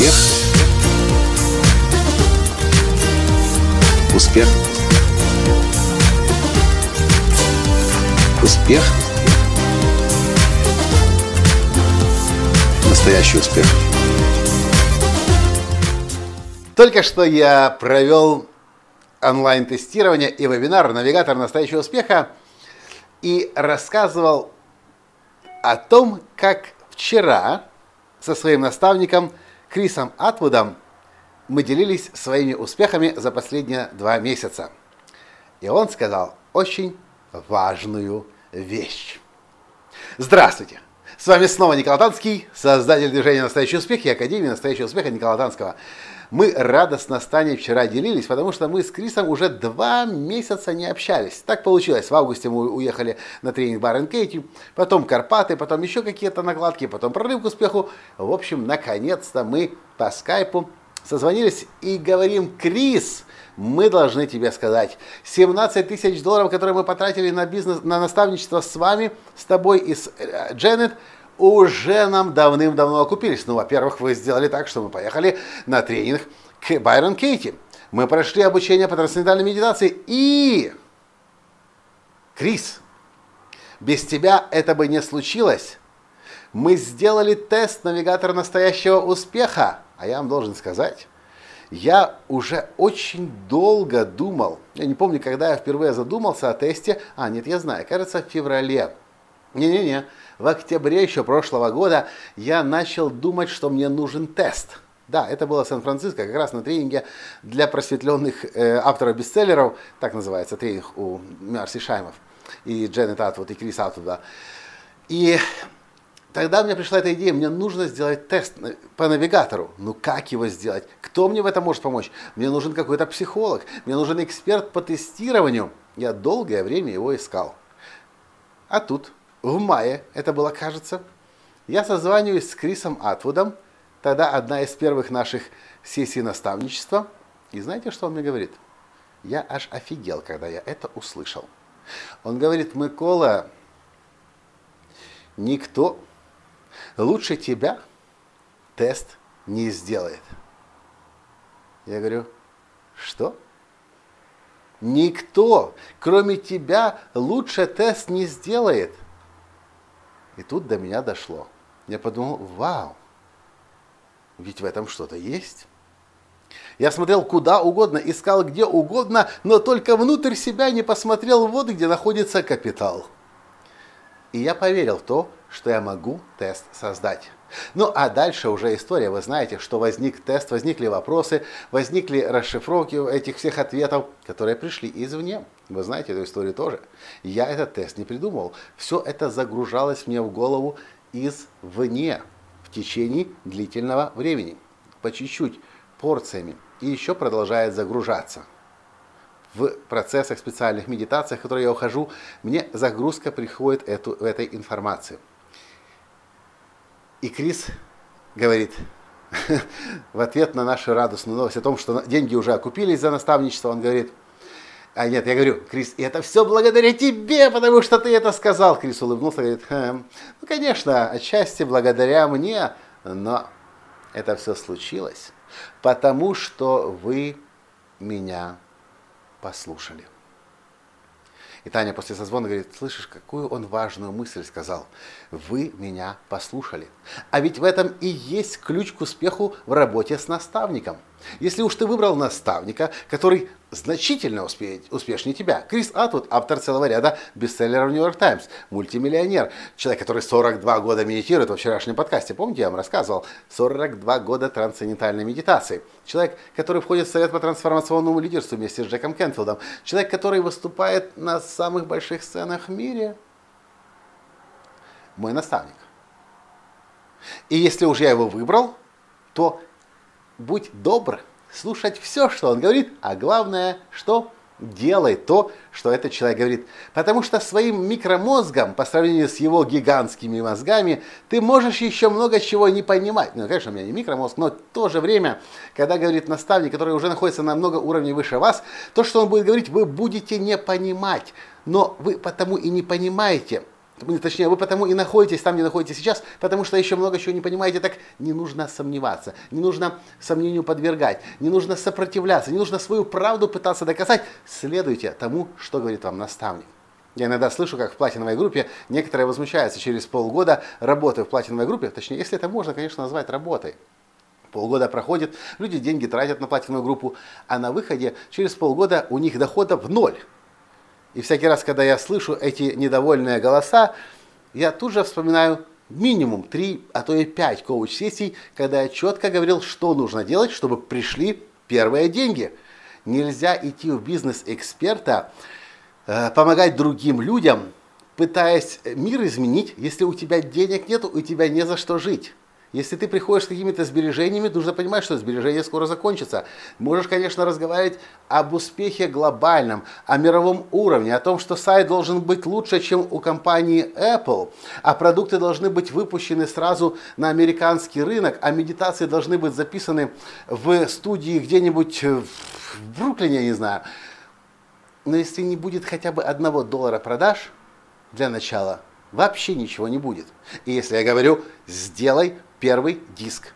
Успех. Успех. Успех. Настоящий успех. Только что я провел онлайн-тестирование и вебинар «Навигатор настоящего успеха» и рассказывал о том, как вчера со своим наставником Крисом Атвудом мы делились своими успехами за последние два месяца. И он сказал очень важную вещь. Здравствуйте! С вами снова Николай Танский, создатель движения «Настоящий успех» и Академии «Настоящего успеха» Николая Танского. Мы радостно с Таней вчера делились, потому что мы с Крисом уже два месяца не общались. Так получилось. В августе мы уехали на тренинг Бар Кейти, потом Карпаты, потом еще какие-то накладки, потом прорыв к успеху. В общем, наконец-то мы по скайпу созвонились и говорим, Крис, мы должны тебе сказать, 17 тысяч долларов, которые мы потратили на бизнес, на наставничество с вами, с тобой и с э, Дженнет, уже нам давным-давно окупились. Ну, во-первых, вы сделали так, что мы поехали на тренинг к Байрон Кейти. Мы прошли обучение по трансцендентальной медитации и... Крис, без тебя это бы не случилось. Мы сделали тест навигатора настоящего успеха. А я вам должен сказать, я уже очень долго думал, я не помню, когда я впервые задумался о тесте, а нет, я знаю, кажется, в феврале. Не-не-не, в октябре еще прошлого года я начал думать, что мне нужен тест. Да, это было Сан-Франциско, как раз на тренинге для просветленных э, авторов бестселлеров, так называется тренинг у Марси Шаймов и Дженнет Атвуд и Крис Атвуда. И тогда мне пришла эта идея, мне нужно сделать тест по навигатору. Ну как его сделать? Кто мне в этом может помочь? Мне нужен какой-то психолог, мне нужен эксперт по тестированию. Я долгое время его искал. А тут в мае, это было, кажется, я созваниваюсь с Крисом Атвудом, тогда одна из первых наших сессий наставничества. И знаете, что он мне говорит? Я аж офигел, когда я это услышал. Он говорит, Микола, никто лучше тебя тест не сделает. Я говорю, что? Никто, кроме тебя, лучше тест не сделает. И тут до меня дошло. Я подумал, вау, ведь в этом что-то есть. Я смотрел куда угодно, искал где угодно, но только внутрь себя не посмотрел вот где находится капитал. И я поверил в то, что я могу тест создать. Ну а дальше уже история. Вы знаете, что возник тест, возникли вопросы, возникли расшифровки этих всех ответов, которые пришли извне. Вы знаете эту историю тоже. Я этот тест не придумал. Все это загружалось мне в голову извне в течение длительного времени. По чуть-чуть, порциями. И еще продолжает загружаться. В процессах специальных медитациях, в которые я ухожу, мне загрузка приходит эту, в этой информации. И Крис говорит, в ответ на нашу радостную новость о том, что деньги уже окупились за наставничество, он говорит, а нет, я говорю, Крис, это все благодаря тебе, потому что ты это сказал. Крис улыбнулся и говорит, хм, ну, конечно, отчасти благодаря мне, но это все случилось, потому что вы меня послушали. И Таня после созвона говорит, слышишь, какую он важную мысль сказал. Вы меня послушали. А ведь в этом и есть ключ к успеху в работе с наставником. Если уж ты выбрал наставника, который значительно успешнее тебя. Крис Атвуд, автор целого ряда бестселлеров Нью-Йорк Таймс, мультимиллионер, человек, который 42 года медитирует во вчерашнем подкасте. Помните, я вам рассказывал? 42 года трансцендентальной медитации. Человек, который входит в Совет по трансформационному лидерству вместе с Джеком Кенфилдом. Человек, который выступает на самых больших сценах в мире. Мой наставник. И если уже я его выбрал, то будь добр слушать все, что он говорит, а главное, что делай то, что этот человек говорит. Потому что своим микромозгом, по сравнению с его гигантскими мозгами, ты можешь еще много чего не понимать. Ну, конечно, у меня не микромозг, но в то же время, когда говорит наставник, который уже находится на много уровней выше вас, то, что он будет говорить, вы будете не понимать. Но вы потому и не понимаете, точнее, вы потому и находитесь там, где находитесь сейчас, потому что еще много чего не понимаете, так не нужно сомневаться, не нужно сомнению подвергать, не нужно сопротивляться, не нужно свою правду пытаться доказать. Следуйте тому, что говорит вам наставник. Я иногда слышу, как в платиновой группе некоторые возмущаются через полгода работы в платиновой группе, точнее, если это можно, конечно, назвать работой. Полгода проходит, люди деньги тратят на платиновую группу, а на выходе через полгода у них доходов ноль. И всякий раз, когда я слышу эти недовольные голоса, я тут же вспоминаю минимум 3, а то и 5 коуч-сессий, когда я четко говорил, что нужно делать, чтобы пришли первые деньги. Нельзя идти в бизнес эксперта, э, помогать другим людям, пытаясь мир изменить, если у тебя денег нет, у тебя не за что жить. Если ты приходишь с какими-то сбережениями, нужно понимать, что сбережения скоро закончатся. Можешь, конечно, разговаривать об успехе глобальном, о мировом уровне, о том, что сайт должен быть лучше, чем у компании Apple, а продукты должны быть выпущены сразу на американский рынок, а медитации должны быть записаны в студии где-нибудь в Бруклине, я не знаю. Но если не будет хотя бы одного доллара продаж для начала, вообще ничего не будет. И если я говорю, сделай первый диск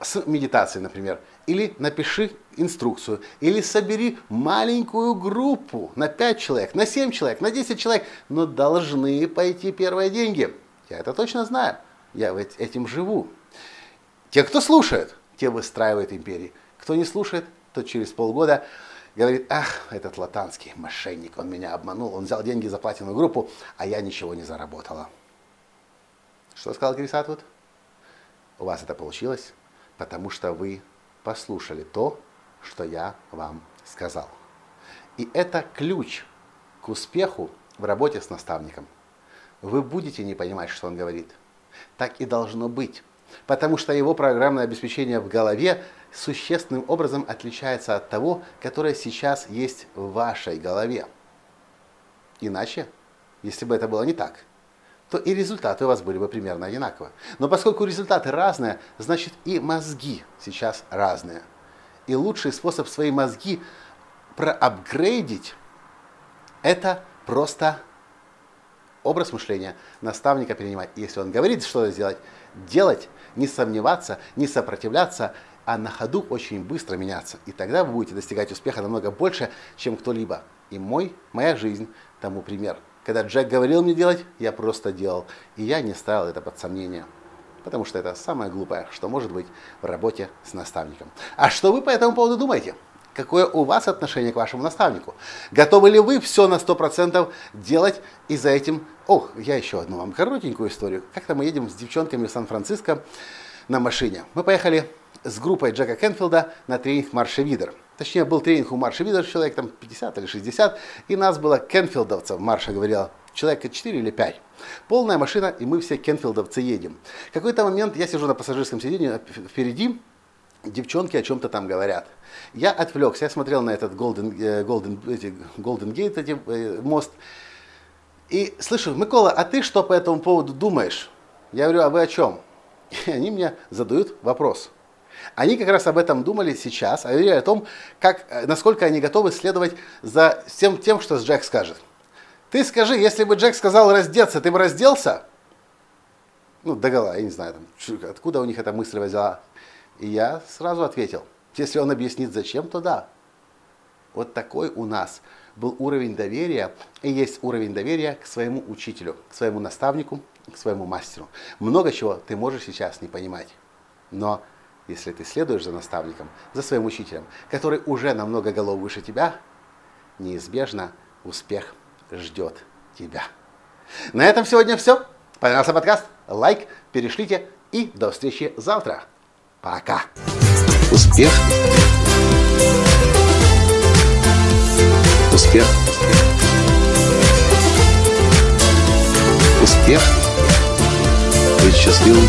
с медитацией, например. Или напиши инструкцию. Или собери маленькую группу на 5 человек, на 7 человек, на 10 человек. Но должны пойти первые деньги. Я это точно знаю. Я этим живу. Те, кто слушает, те выстраивают империи. Кто не слушает, тот через полгода говорит, ах, этот латанский мошенник, он меня обманул, он взял деньги за платиновую группу, а я ничего не заработала. Что сказал Крис Атвуд? У вас это получилось, потому что вы послушали то, что я вам сказал. И это ключ к успеху в работе с наставником. Вы будете не понимать, что он говорит. Так и должно быть. Потому что его программное обеспечение в голове существенным образом отличается от того, которое сейчас есть в вашей голове. Иначе, если бы это было не так, то и результаты у вас были бы примерно одинаковы. Но поскольку результаты разные, значит и мозги сейчас разные. И лучший способ свои мозги проапгрейдить – это просто образ мышления наставника перенимать. Если он говорит что-то сделать, делать, не сомневаться, не сопротивляться, а на ходу очень быстро меняться. И тогда вы будете достигать успеха намного больше, чем кто-либо. И мой, моя жизнь тому пример – когда Джек говорил мне делать, я просто делал. И я не ставил это под сомнение. Потому что это самое глупое, что может быть в работе с наставником. А что вы по этому поводу думаете? Какое у вас отношение к вашему наставнику? Готовы ли вы все на 100% делать и за этим... Ох, я еще одну вам коротенькую историю. Как-то мы едем с девчонками в Сан-Франциско на машине. Мы поехали с группой Джека Кенфилда на тренинг Марша Видер. Точнее, был тренинг у Марша Видер, человек там 50 или 60, и нас было кенфилдовцев, Марша говорила, человека 4 или 5. Полная машина, и мы все кенфилдовцы едем. В какой-то момент я сижу на пассажирском сиденье впереди, девчонки о чем-то там говорят. Я отвлекся, я смотрел на этот Golden, э, Golden, эти, Golden Gate, эти, э, мост, и слышу, Микола, а ты что по этому поводу думаешь? Я говорю, а вы о чем? И они мне задают вопрос – они как раз об этом думали сейчас, говорили о том, как, э, насколько они готовы следовать за всем тем, что Джек скажет. Ты скажи, если бы Джек сказал раздеться, ты бы разделся? Ну, догола, я не знаю, там, откуда у них эта мысль взяла. И я сразу ответил, если он объяснит зачем, то да. Вот такой у нас был уровень доверия, и есть уровень доверия к своему учителю, к своему наставнику, к своему мастеру. Много чего ты можешь сейчас не понимать, но если ты следуешь за наставником, за своим учителем, который уже намного голов выше тебя, неизбежно успех ждет тебя. На этом сегодня все. Понравился подкаст? Лайк, перешлите и до встречи завтра. Пока. Успех. Успех. Успех. Быть счастливым,